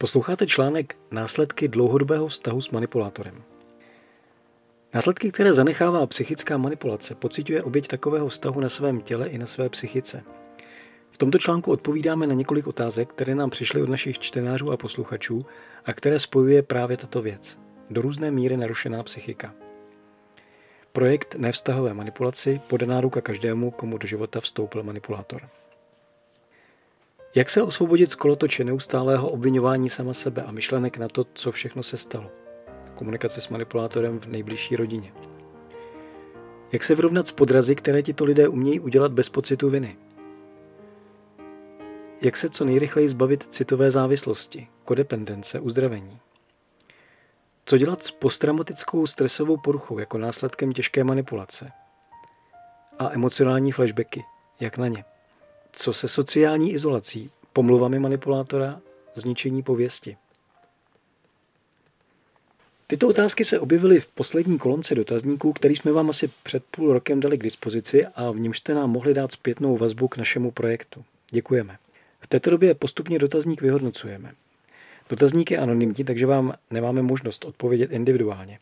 Posloucháte článek Následky dlouhodobého vztahu s manipulátorem. Následky, které zanechává psychická manipulace, pociťuje oběť takového vztahu na svém těle i na své psychice. V tomto článku odpovídáme na několik otázek, které nám přišly od našich čtenářů a posluchačů a které spojuje právě tato věc. Do různé míry narušená psychika. Projekt Nevztahové manipulaci podaná ruka každému, komu do života vstoupil manipulátor. Jak se osvobodit z kolotoče neustálého obvinování sama sebe a myšlenek na to, co všechno se stalo? Komunikace s manipulátorem v nejbližší rodině. Jak se vyrovnat s podrazy, které tito lidé umějí udělat bez pocitu viny? Jak se co nejrychleji zbavit citové závislosti, kodependence, uzdravení? Co dělat s posttraumatickou stresovou poruchou jako následkem těžké manipulace? A emocionální flashbacky, jak na ně? Co se sociální izolací, pomluvami manipulátora, zničení pověsti? Tyto otázky se objevily v poslední kolonce dotazníků, který jsme vám asi před půl rokem dali k dispozici a v němž jste nám mohli dát zpětnou vazbu k našemu projektu. Děkujeme. V této době postupně dotazník vyhodnocujeme. Dotazník je anonymní, takže vám nemáme možnost odpovědět individuálně.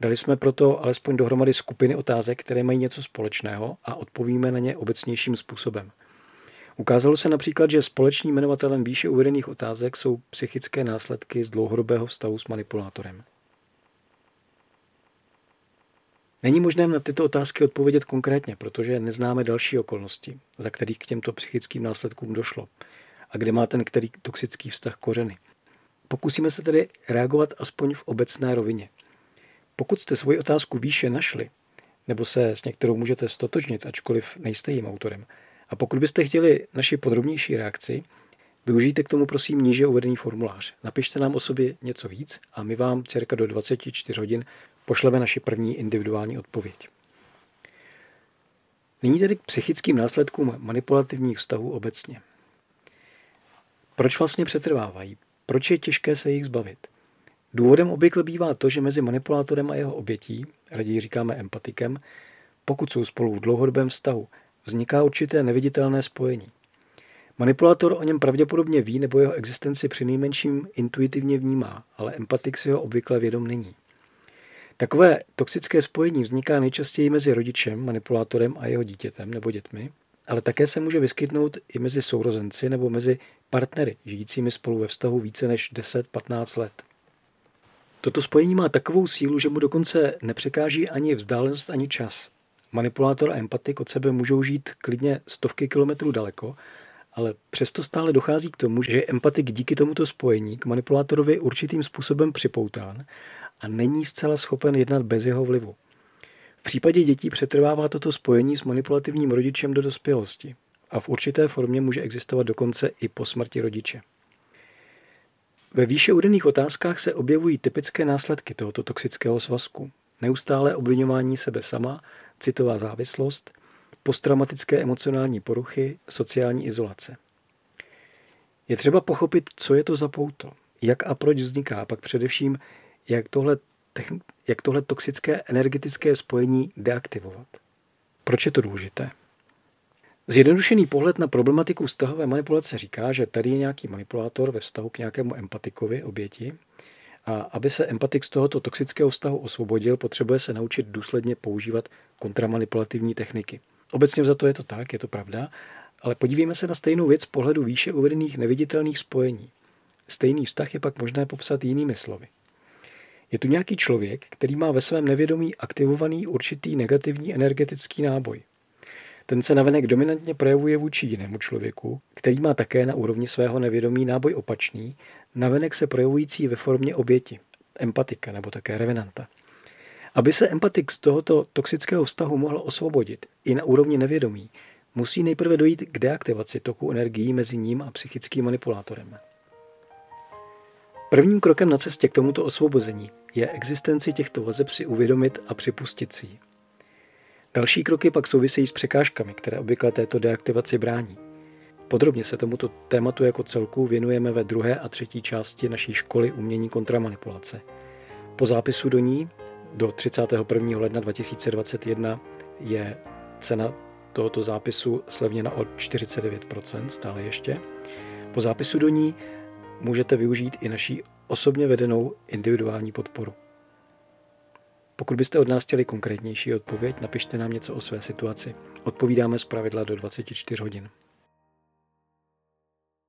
Dali jsme proto alespoň dohromady skupiny otázek, které mají něco společného a odpovíme na ně obecnějším způsobem. Ukázalo se například, že společným jmenovatelem výše uvedených otázek jsou psychické následky z dlouhodobého vztahu s manipulátorem. Není možné na tyto otázky odpovědět konkrétně, protože neznáme další okolnosti, za kterých k těmto psychickým následkům došlo a kde má ten který toxický vztah kořeny. Pokusíme se tedy reagovat aspoň v obecné rovině. Pokud jste svoji otázku výše našli, nebo se s některou můžete stotožnit, ačkoliv nejste jím autorem, a pokud byste chtěli naši podrobnější reakci, využijte k tomu prosím níže uvedený formulář. Napište nám o sobě něco víc a my vám cirka do 24 hodin pošleme naši první individuální odpověď. Nyní tedy k psychickým následkům manipulativních vztahů obecně. Proč vlastně přetrvávají? Proč je těžké se jich zbavit? Důvodem obvykle bývá to, že mezi manipulátorem a jeho obětí, raději říkáme empatikem, pokud jsou spolu v dlouhodobém vztahu, vzniká určité neviditelné spojení. Manipulátor o něm pravděpodobně ví nebo jeho existenci při nejmenším intuitivně vnímá, ale empatik si ho obvykle vědom není. Takové toxické spojení vzniká nejčastěji mezi rodičem, manipulátorem a jeho dítětem nebo dětmi, ale také se může vyskytnout i mezi sourozenci nebo mezi partnery, žijícími spolu ve vztahu více než 10-15 let. Toto spojení má takovou sílu, že mu dokonce nepřekáží ani vzdálenost, ani čas. Manipulátor a empatik od sebe můžou žít klidně stovky kilometrů daleko, ale přesto stále dochází k tomu, že je empatik díky tomuto spojení k manipulátorovi určitým způsobem připoután a není zcela schopen jednat bez jeho vlivu. V případě dětí přetrvává toto spojení s manipulativním rodičem do dospělosti a v určité formě může existovat dokonce i po smrti rodiče. Ve výše uvedených otázkách se objevují typické následky tohoto toxického svazku. Neustále obvinování sebe sama, citová závislost, posttraumatické emocionální poruchy, sociální izolace. Je třeba pochopit, co je to za pouto, jak a proč vzniká, a pak především, jak tohle, jak tohle toxické energetické spojení deaktivovat. Proč je to důležité? Zjednodušený pohled na problematiku vztahové manipulace říká, že tady je nějaký manipulátor ve vztahu k nějakému empatikovi, oběti, a aby se empatik z tohoto toxického vztahu osvobodil, potřebuje se naučit důsledně používat kontramanipulativní techniky. Obecně za to je to tak, je to pravda, ale podívejme se na stejnou věc z pohledu výše uvedených neviditelných spojení. Stejný vztah je pak možné popsat jinými slovy. Je tu nějaký člověk, který má ve svém nevědomí aktivovaný určitý negativní energetický náboj. Ten se navenek dominantně projevuje vůči jinému člověku, který má také na úrovni svého nevědomí náboj opačný, navenek se projevující ve formě oběti, empatika nebo také revenanta. Aby se empatik z tohoto toxického vztahu mohl osvobodit i na úrovni nevědomí, musí nejprve dojít k deaktivaci toku energií mezi ním a psychickým manipulátorem. Prvním krokem na cestě k tomuto osvobození je existenci těchto vazeb si uvědomit a připustit si ji. Další kroky pak souvisejí s překážkami, které obvykle této deaktivaci brání. Podrobně se tomuto tématu jako celku věnujeme ve druhé a třetí části naší školy umění kontramanipulace. Po zápisu do ní do 31. ledna 2021 je cena tohoto zápisu slevněna o 49%, stále ještě. Po zápisu do ní můžete využít i naší osobně vedenou individuální podporu. Pokud byste od nás chtěli konkrétnější odpověď, napište nám něco o své situaci. Odpovídáme z pravidla do 24 hodin.